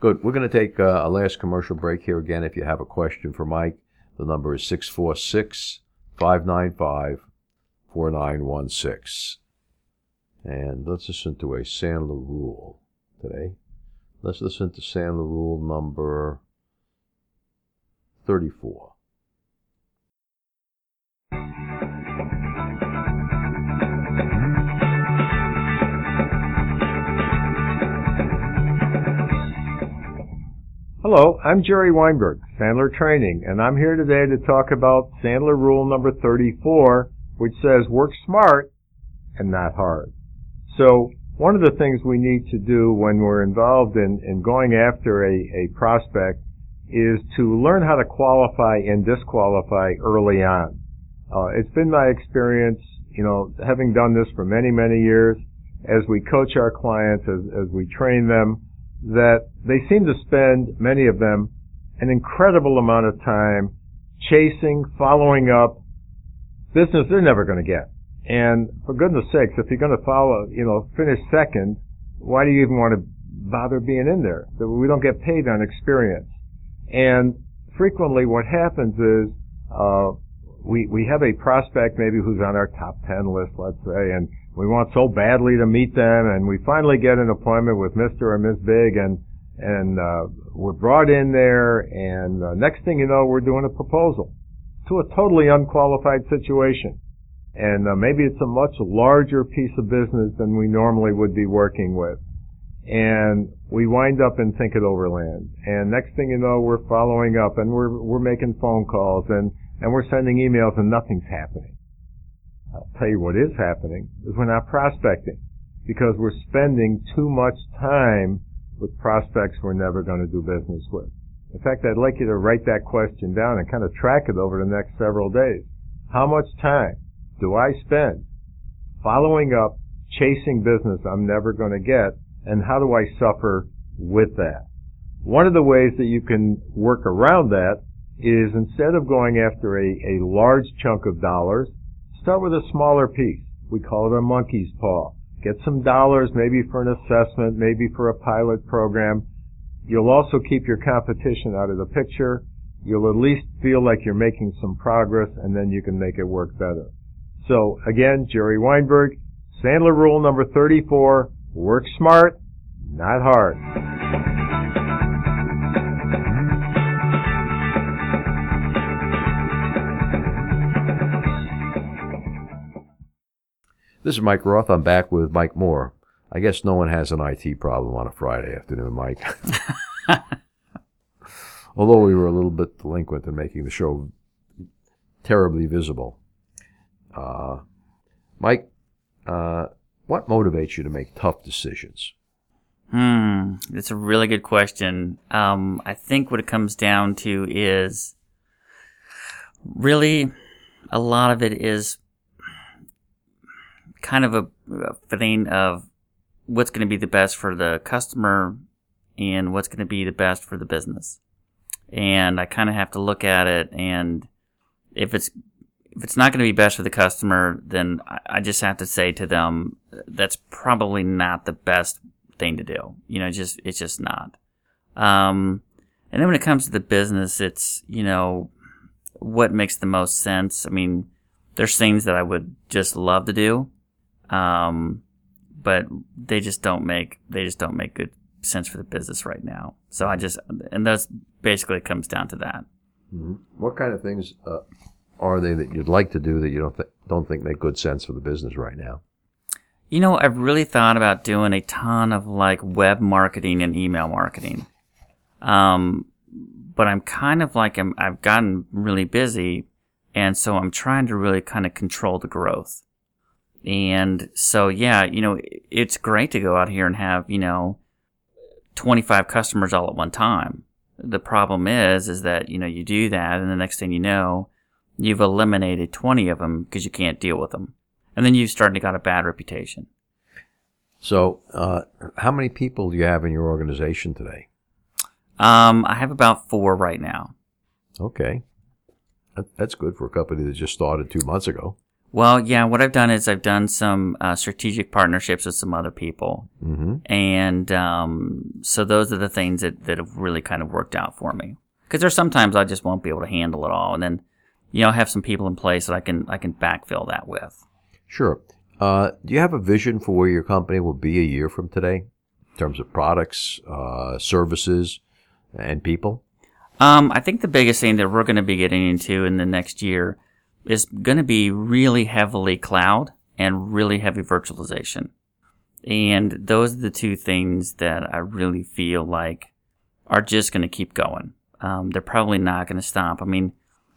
Good. We're going to take uh, a last commercial break here again. If you have a question for Mike, the number is 646 595 4916. And let's listen to a Sandler rule today. Let's listen to Sandler rule number 34. Hello, I'm Jerry Weinberg, Sandler Training, and I'm here today to talk about Sandler Rule number 34, which says work smart and not hard. So, one of the things we need to do when we're involved in, in going after a, a prospect is to learn how to qualify and disqualify early on. Uh, it's been my experience, you know, having done this for many, many years, as we coach our clients, as, as we train them, that they seem to spend, many of them, an incredible amount of time chasing, following up business they're never going to get. And for goodness sakes, if you're going to follow, you know, finish second, why do you even want to bother being in there? We don't get paid on experience. And frequently what happens is, uh, we, we have a prospect maybe who's on our top 10 list, let's say, and we want so badly to meet them, and we finally get an appointment with Mr. or Ms. Big, and and uh, we're brought in there, and uh, next thing you know, we're doing a proposal to a totally unqualified situation, and uh, maybe it's a much larger piece of business than we normally would be working with, and we wind up in Think It Overland, and next thing you know, we're following up, and we're we're making phone calls, and and we're sending emails, and nothing's happening. I'll tell you what is happening is we're not prospecting because we're spending too much time with prospects we're never going to do business with. In fact, I'd like you to write that question down and kind of track it over the next several days. How much time do I spend following up, chasing business I'm never going to get, and how do I suffer with that? One of the ways that you can work around that is instead of going after a, a large chunk of dollars, Start with a smaller piece. We call it a monkey's paw. Get some dollars, maybe for an assessment, maybe for a pilot program. You'll also keep your competition out of the picture. You'll at least feel like you're making some progress and then you can make it work better. So again, Jerry Weinberg, Sandler rule number 34, work smart, not hard. This is Mike Roth. I'm back with Mike Moore. I guess no one has an IT problem on a Friday afternoon, Mike. Although we were a little bit delinquent in making the show terribly visible. Uh, Mike, uh, what motivates you to make tough decisions? Hmm, that's a really good question. Um, I think what it comes down to is really a lot of it is kind of a, a thing of what's going to be the best for the customer and what's going to be the best for the business. And I kind of have to look at it and if it's if it's not going to be best for the customer, then I just have to say to them that's probably not the best thing to do. You know, just it's just not. Um, and then when it comes to the business, it's you know what makes the most sense. I mean, there's things that I would just love to do, um, but they just don't make they just don't make good sense for the business right now. So I just and that's basically comes down to that. Mm-hmm. What kind of things uh, are they that you'd like to do that you don't th- don't think make good sense for the business right now? You know, I've really thought about doing a ton of like web marketing and email marketing. Um, but I'm kind of like I'm, I've gotten really busy, and so I'm trying to really kind of control the growth. And so, yeah, you know, it's great to go out here and have you know 25 customers all at one time. The problem is, is that you know you do that, and the next thing you know, you've eliminated 20 of them because you can't deal with them, and then you've started to got a bad reputation. So, uh, how many people do you have in your organization today? Um, I have about four right now. Okay. That's good for a company that just started two months ago. Well, yeah, what I've done is I've done some uh, strategic partnerships with some other people. Mm-hmm. And um, so those are the things that, that have really kind of worked out for me. Because there's sometimes I just won't be able to handle it all. And then, you know, have some people in place that I can, I can backfill that with. Sure. Uh, do you have a vision for where your company will be a year from today in terms of products, uh, services, and people? Um, I think the biggest thing that we're going to be getting into in the next year is going to be really heavily cloud and really heavy virtualization. And those are the two things that I really feel like are just going to keep going. Um, they're probably not going to stop. I mean,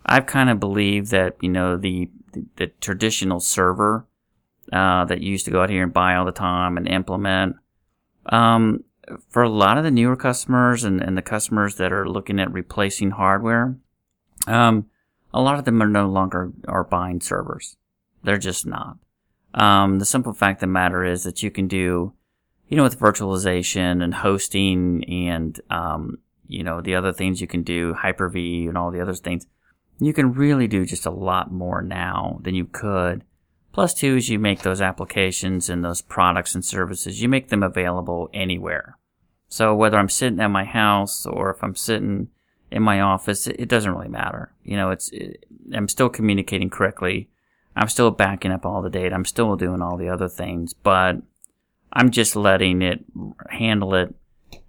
I've kind of believed that, you know, the, the, the traditional server, uh, that you used to go out here and buy all the time and implement, um, for a lot of the newer customers and, and the customers that are looking at replacing hardware, um, a lot of them are no longer are buying servers. They're just not. Um, the simple fact of the matter is that you can do, you know, with virtualization and hosting and, um, you know, the other things you can do, Hyper-V and all the other things, you can really do just a lot more now than you could. Plus, two is you make those applications and those products and services, you make them available anywhere. So whether I'm sitting at my house or if I'm sitting in my office, it, doesn't really matter. You know, it's it, I'm still communicating correctly. I'm still backing up all the data. I'm still doing all the other things, but I'm just letting it handle it,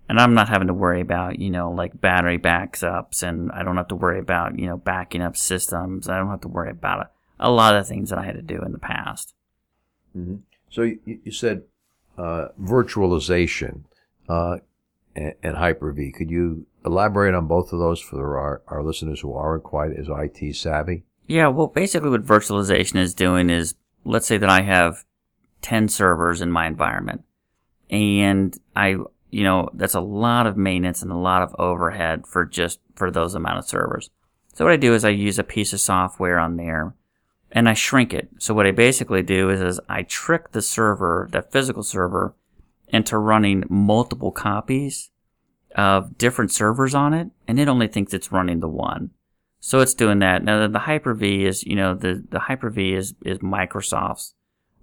and I'm not having to worry about you know like battery backups, and I don't have to worry about you know backing up systems. I don't have to worry about a lot of things that I had to do in the past. Mm-hmm. So you, you said uh, virtualization uh, and, and Hyper-V. Could you elaborate on both of those for our, our listeners who aren't quite as IT savvy? Yeah, well, basically, what virtualization is doing is let's say that I have 10 servers in my environment, and I, you know, that's a lot of maintenance and a lot of overhead for just for those amount of servers. So what I do is I use a piece of software on there and I shrink it. So what I basically do is, is I trick the server, that physical server, into running multiple copies of different servers on it, and it only thinks it's running the one. So it's doing that. Now the Hyper-V is, you know, the, the Hyper-V is, is Microsoft's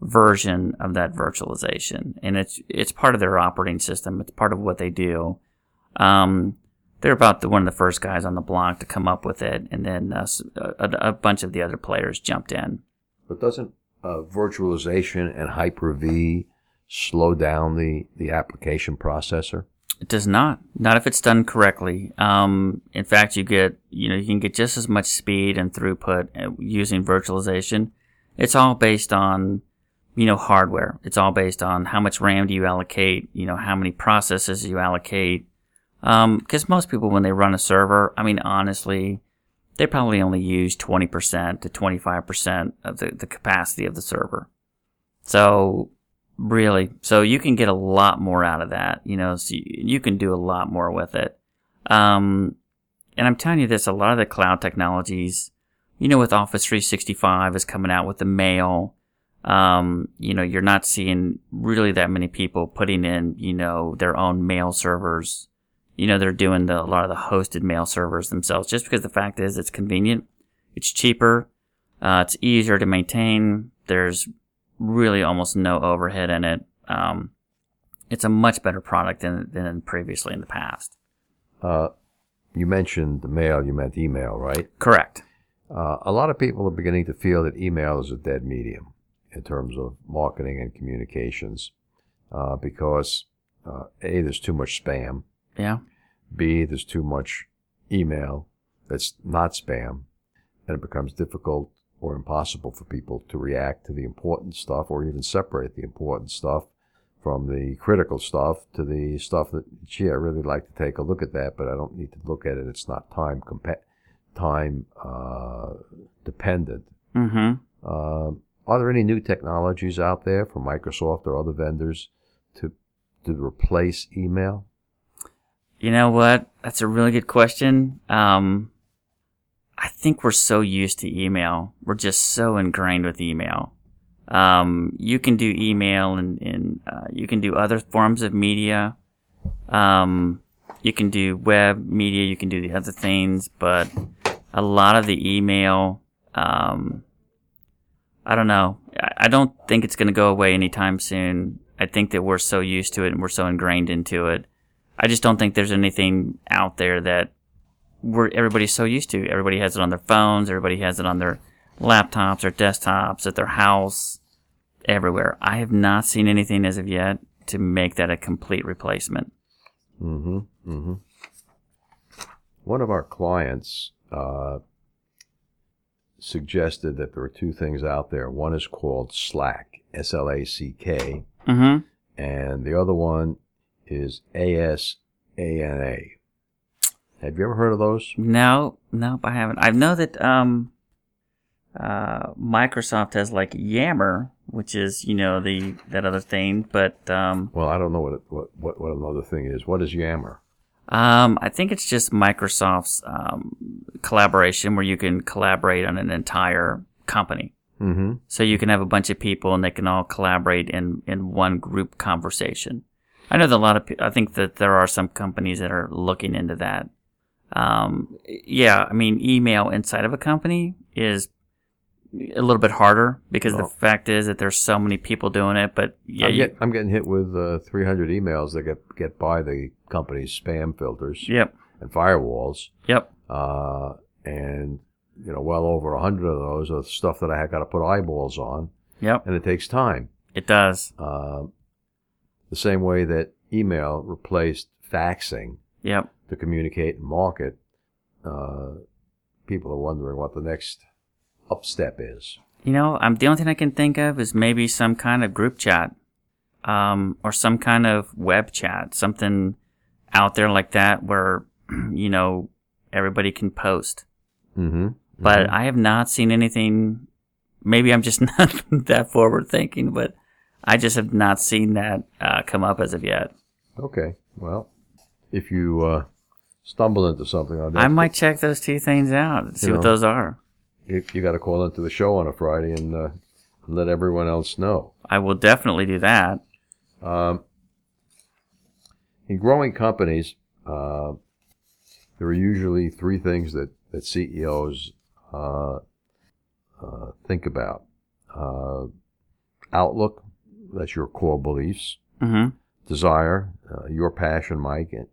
version of that virtualization. And it's, it's part of their operating system. It's part of what they do. Um, they're about the, one of the first guys on the block to come up with it. And then uh, a, a, bunch of the other players jumped in. But doesn't uh, virtualization and Hyper-V slow down the, the application processor? It does not. Not if it's done correctly. Um, in fact, you get, you know, you can get just as much speed and throughput uh, using virtualization. It's all based on, you know, hardware. It's all based on how much RAM do you allocate, you know, how many processes you allocate. Um, cause most people, when they run a server, I mean, honestly, they probably only use 20% to 25% of the, the capacity of the server. So Really. So you can get a lot more out of that, you know, so you, you can do a lot more with it. Um, and I'm telling you this, a lot of the cloud technologies, you know, with Office 365 is coming out with the mail. Um, you know, you're not seeing really that many people putting in, you know, their own mail servers. You know, they're doing the, a lot of the hosted mail servers themselves just because the fact is it's convenient. It's cheaper. Uh, it's easier to maintain. There's really almost no overhead in it. Um, it's a much better product than, than previously in the past. Uh, you mentioned the mail, you meant email, right? Correct. Uh, a lot of people are beginning to feel that email is a dead medium in terms of marketing and communications uh, because uh, A, there's too much spam. Yeah. B, there's too much email that's not spam, and it becomes difficult or impossible for people to react to the important stuff or even separate the important stuff from the critical stuff to the stuff that, gee, I really like to take a look at that, but I don't need to look at it. It's not time compa- time uh, dependent. Mm-hmm. Are there any new technologies out there from Microsoft or other vendors to to replace email? You know what? That's a really good question. Um, I think we're so used to email. We're just so ingrained with email. Um, you can do email and, and uh, you can do other forms of media. Um, you can do web media. You can do the other things, but a lot of the email, um, I don't know. I, don't think it's going to go away anytime soon. I think that we're so used to it and we're so ingrained into it. I just don't think there's anything out there that we're everybody's so used to. Everybody has it on their phones. Everybody has it on their laptops or desktops at their house, everywhere. I have not seen anything as of yet to make that a complete replacement. Mm-hmm. Mm-hmm. One of our clients uh, suggested that there are two things out there. One is called Slack, S-L-A-C-K, Mm-hmm. and the other one is A-S-A-N-A. Have you ever heard of those? No, nope, I haven't. I know that um, uh, Microsoft has like Yammer, which is you know the that other thing, but um, Well, I don't know what it, what, what what another thing is. What is Yammer? Um, I think it's just Microsoft's um, collaboration where you can collaborate on an entire company. Mm-hmm. So you can have a bunch of people and they can all collaborate in, in one group conversation. I know that a lot of, pe- I think that there are some companies that are looking into that. Um, yeah, I mean, email inside of a company is a little bit harder because Well- the fact is that there's so many people doing it. But yeah, I'm, get, I'm getting hit with uh, 300 emails that get get by the company's spam filters yep, and firewalls, yep, uh, and you know, well over 100 of those are stuff that I got to put eyeballs on, yep, and it takes time. it does. Uh, the same way that email replaced faxing Yep. to communicate and market, uh, people are wondering what the next up step is. You know, I'm the only thing I can think of is maybe some kind of group chat, um, or some kind of web chat, something out there like that where, you know, everybody can post. Mm-hmm. But I have not seen anything. Maybe I'm just not that forward thinking, but I just have not seen that uh, come up as of yet. Okay. Well, if you uh, stumble into something I might check those two things out and see You what know. those are. You, you got to call into the show on a Friday and uh, let everyone else know. I will definitely do that. Um, in growing companies, uh, there are usually three things that, that CEOs uh, uh, think about uh, outlook, that's your core beliefs, hmm desire, uh, your passion, Mike, and,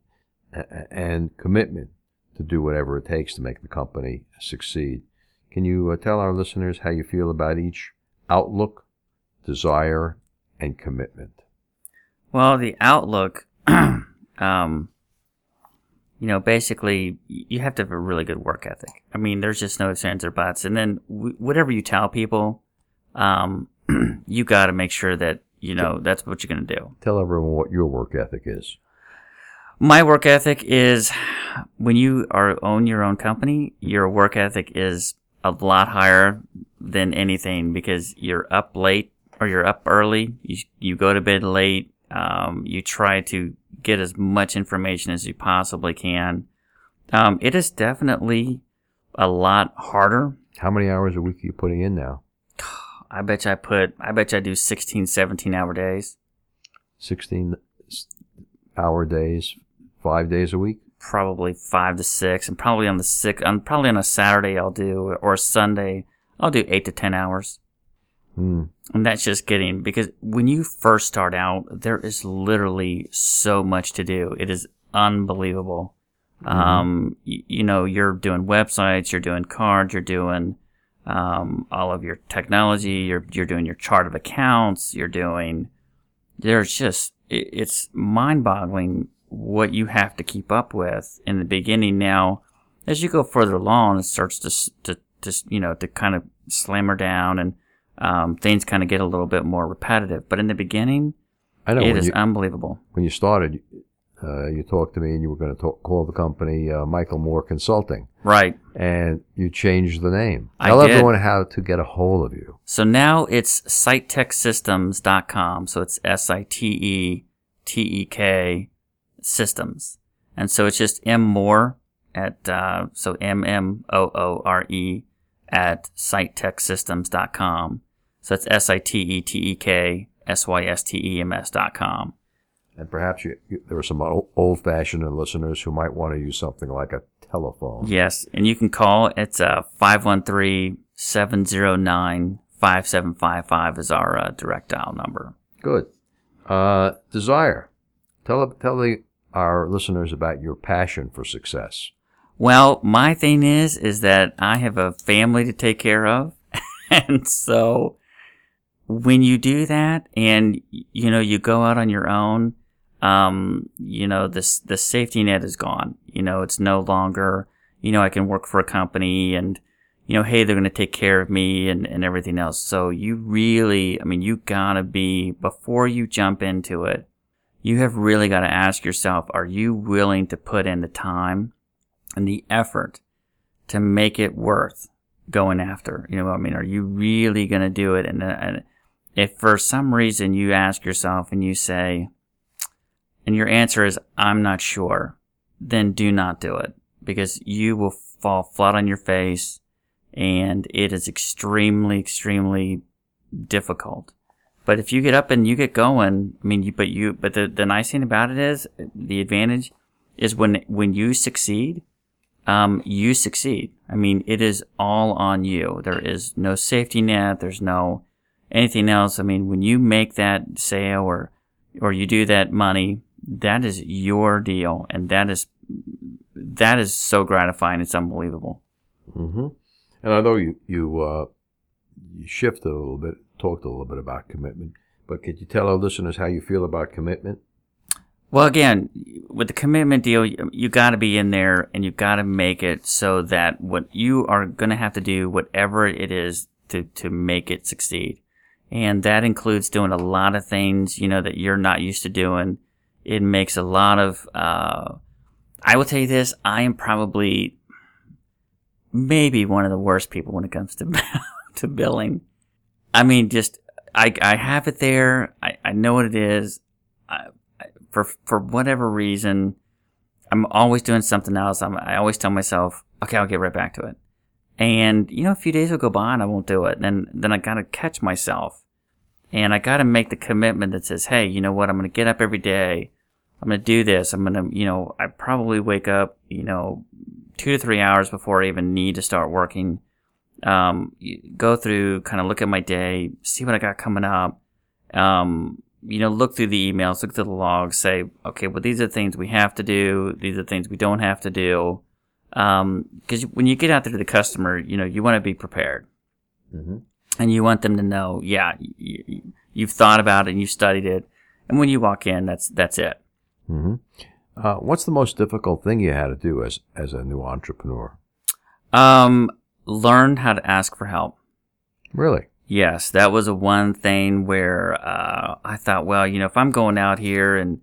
and commitment to do whatever it takes to make the company succeed. Can you uh, tell our listeners how you feel about each outlook, desire, and commitment? Well, the outlook, um, you know, basically, you have to have a really good work ethic. I mean, there's just no ands, or buts. And then w- whatever you tell people, um, you got to make sure that, you know, that's what you're going to do. Tell everyone what your work ethic is. My work ethic is when you are own your own company, your work ethic is a lot higher than anything because you're up late or you're up early. You, you go to bed late. Um, you try to get as much information as you possibly can. Um, it is definitely a lot harder. How many hours a week are you putting in now? I bet you I put, I bet you I do 16, 17 hour days. 16 hour days, five days a week? Probably five to six, and probably on the six, on probably on a Saturday I'll do or a Sunday I'll do eight to ten hours, Hmm. and that's just getting because when you first start out, there is literally so much to do. It is unbelievable. Um, y- you know, you're doing websites, you're doing cards, you're doing um, all of your technology, you're you're doing your chart of accounts, you're doing. There's just it, it's mind-boggling what you have to keep up with in the beginning. Now, as you go further along, it starts to to to you know to kind of slam her down, and um, things kind of get a little bit more repetitive. But in the beginning, I know it is you, unbelievable. when you started, uh, you talked to me and you were going to talk, call the company uh, Michael Moore Consulting, Right. and you changed the name. I Tell did. everyone how to get a hold of you. So now it's siteteksystems.com. So it's S I T E T E K systems. And so it's just M Moore at, uh, so M M O O R E at siteteksystems.com. So that's S I T E T E K S Y S T E M S dot com. And perhaps you, you, there are some old fashioned listeners who might want to use something like a telephone. Yes. And you can call. It's, uh, 513 709 5755 is our, uh, direct dial number. Good. Uh, desire. Tell tell the, our listeners about your passion for success. Well, my thing is, is that I have a family to take care of. and so when you do that and, you know, you go out on your own, um, you know, this, the safety net is gone. You know, it's no longer, you know, I can work for a company and, you know, hey, they're going to take care of me and, and everything else. So you really, I mean, you gotta be, before you jump into it, you have really got to ask yourself, are you willing to put in the time and the effort to make it worth going after? You know, I mean, are you really going to do it? And, uh, and if for some reason you ask yourself and you say, and your answer is, I'm not sure, then do not do it because you will fall flat on your face and it is extremely, extremely difficult. But if you get up and you get going, I mean, you, but you, but the, the nice thing about it is the advantage is when, when you succeed, um, you succeed. I mean, it is all on you. There is no safety net. There's no anything else. I mean, when you make that sale or, or you do that money, that is your deal. And that is, that is so gratifying. It's unbelievable. Mm-hmm. And I know you you uh, you shifted a little bit, talked a little bit about commitment, but could you tell our listeners how you feel about commitment? Well, again, with the commitment deal, you, got to be in there and you got to make it so that what you are going to have to do, whatever it is to, to make it succeed. And that includes doing a lot of things, you know, that you're not used to doing. It makes a lot of, uh, I will tell you this, I am probably maybe one of the worst people when it comes to, to billing. I mean, just, I, I have it there. I, I know what it is. I, for for whatever reason, I'm always doing something else. I'm, I always tell myself, okay, I'll get right back to it. And you know, a few days will go by and I won't do it. And then then I gotta catch myself, and I gotta make the commitment that says, hey, you know what? I'm gonna get up every day. I'm gonna do this. I'm gonna, you know, I probably wake up, you know, two to three hours before I even need to start working. Um, go through, kind of look at my day, see what I got coming up. Um, you know, look through the emails, look through the logs, say, okay, well, these are things we have to do. These are things we don't have to do. Um, cause when you get out there to the customer, you know, you want to be prepared Mm-hmm. and you want them to know, yeah, you, you've thought about it and you've studied it. And when you walk in, that's, that's it. Mm-hmm. Uh, what's the most difficult thing you had to do as as a new entrepreneur? Um, learn how to ask for help. Really? Yes, that was a one thing where uh, I thought, well, you know, if I'm going out here and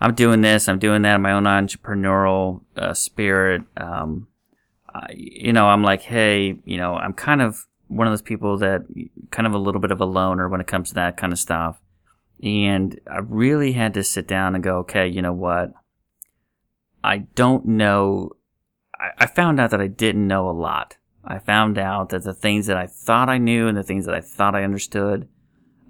I'm doing this, I'm doing that in my own entrepreneurial uh, spirit, um, I, you know, I'm like, hey, you know, I'm kind of one of those people that kind of a little bit of a loner when it comes to that kind of stuff. And I really had to sit down and go, okay, you know what? I don't know. I, I found out that I didn't know a lot. I found out that the things that I thought I knew and the things that I thought I understood,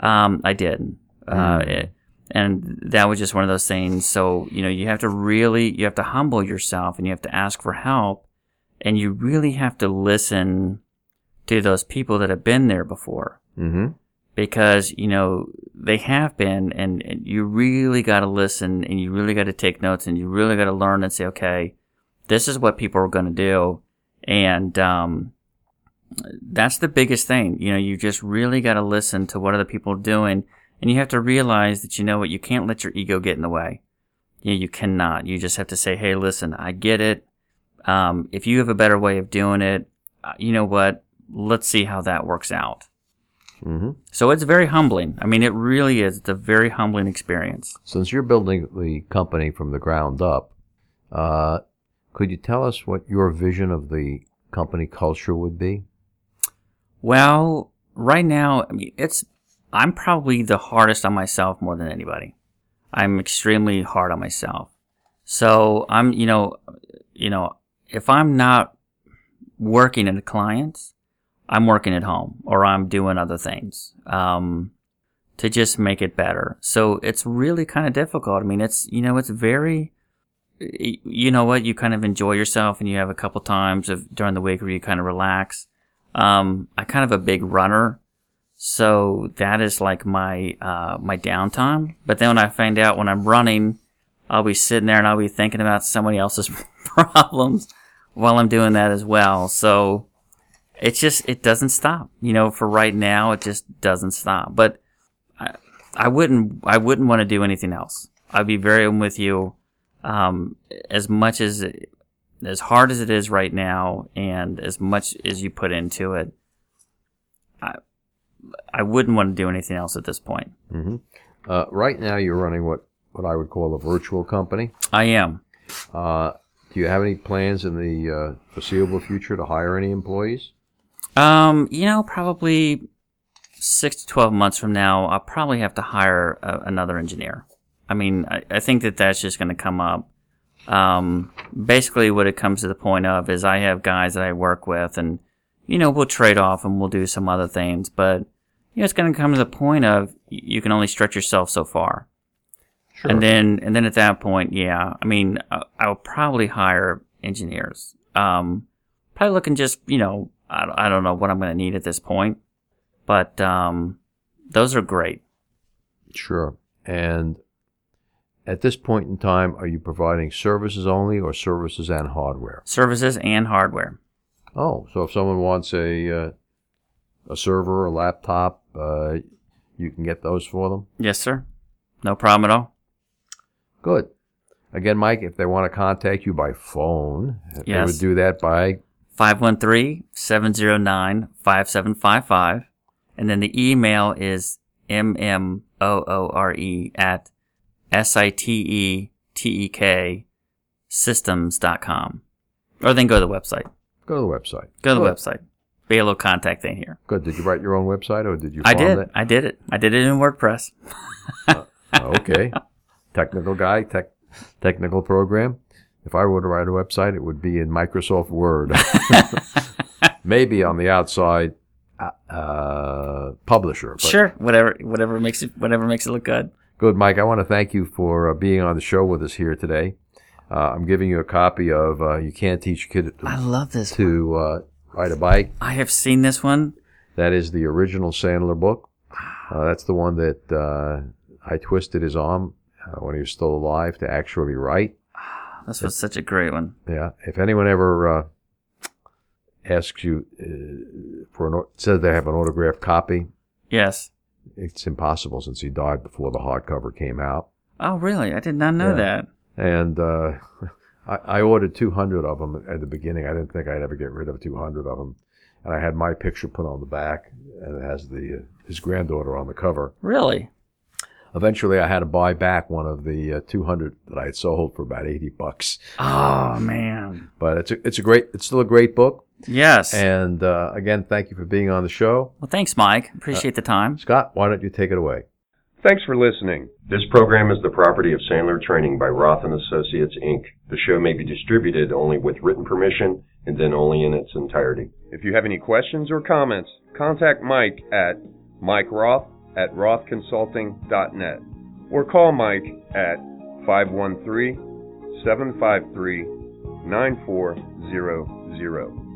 um, I didn't. Uh, it, and that was just one of those things. So, you know, you have to really, you have to humble yourself and you have to ask for help and you really have to listen to those people that have been there before Mm-hmm. because, you know, they have been and, and you really got to listen and you really got to take notes and you really got to learn and say, okay, this is what people are going to do. And, um, that's the biggest thing. You know, you just really got to listen to what other people are doing and you have to realize that, you know what, you can't let your ego get in the way. You, know, you cannot. You just have to say, hey, listen, I get it. Um, if you have a better way of doing it, uh, you know what? let's see how that works out. hmm So it's very humbling. I mean, it really is. It's a very humbling experience. Since you're building the company from the ground up, uh, could you tell us what your vision of the company culture would be? Well, right now, I mean, it's I'm probably the hardest on myself more than anybody. I'm extremely hard on myself. So I'm, you know, you know, if I'm not working at the clients, I'm working at home or I'm doing other things um, to just make it better. So it's really kind of difficult. I mean, it's you know, it's very, you know what, you kind of enjoy yourself and you have a couple times of during the week where you kind of relax. Um, I kind of a big runner, so that is like my uh, my downtime. But then when I find out when I'm running, I'll be sitting there and I'll be thinking about somebody else's problems while I'm doing that as well. So it's just it doesn't stop. You know, for right now, it just doesn't stop. But I, I wouldn't I wouldn't want to do anything else. I'd be very with you. Um, as much as as hard as it is right now, and as much as you put into it, I I wouldn't want to do anything else at this point. hmm Uh, right now, you're running what, what I would call a virtual company. I am. Uh, do you have any plans in the uh, foreseeable future to hire any employees? Um, you know, probably six to twelve months from now, I'll probably have to hire a, another engineer. I mean, I, I think that that's just going to come up. Um, basically, what it comes to the point of is I have guys that I work with, and you know, we'll trade off and we'll do some other things, but you know, it's going to come to the point of you can only stretch yourself so far. Sure. And then, and then at that point, yeah, I mean, I- I'll probably hire engineers. Um, probably looking just, you know, I, I don't know what I'm going to need at this point, but, um, those are great. Sure. And at this point in time, are you providing services only or services and hardware? Services and hardware. Oh, so if someone wants a uh, a server, a laptop, uh, you can get those for them. Yes, sir. No problem at all. Good. Again, Mike, if they want to contact you by phone, they would do that by 513-709-5755. And then the email is M-M-O-O-R-E at S-I-T-E-T-E-K systems.com. Or then go to the website. go to the website. Go to the Good. website. Be a little contact thing here. Good. Did you write your own website or did you? I did. That? I did it. I did it in WordPress. okay. Technical guy, tech, technical program. If I were to write a website, it would be in Microsoft Word. Maybe on the outside, uh, uh, publisher. But Sure. Whatever. Whatever makes it. Whatever makes it look good. Good, Mike. I want to thank you for uh, being on the show with us here today. Uh, I'm giving you a copy of uh, "You Can't Teach a Kid I love this. to uh, Ride a Bike." I have seen this one. That is the original Sandler book. Uh, that's the one that uh, I twisted his arm uh, when he was still alive to actually write. This was such a great one. Yeah. If anyone ever uh, asks you uh, for an, says they have an autographed copy, Yes. It's impossible since he died before the hardcover came out. Oh, really? I did not know Yeah. that. And uh, I, I ordered 200 of them at the beginning. I didn't think I'd ever get rid of 200 of them. And I had my picture put on the back, and it has the uh, his granddaughter on the cover. Really? Eventually, I had to buy back one of the uh, 200 that I had sold for about 80 bucks. Oh man. But it's a, it's a great, it's still a great book. Yes. And uh, again, thank you for being on the show. well, thanks, Mike. Appreciate the time. Scott, why don't you take it away? Thanks for listening. This program is the property of Sandler Training by Roth and Associates Inc. The show may be distributed only with written permission and then only in its entirety. If you have any questions or comments, contact Mike at Mike Roth at rothconsulting.net or call Mike at 513 753 9400.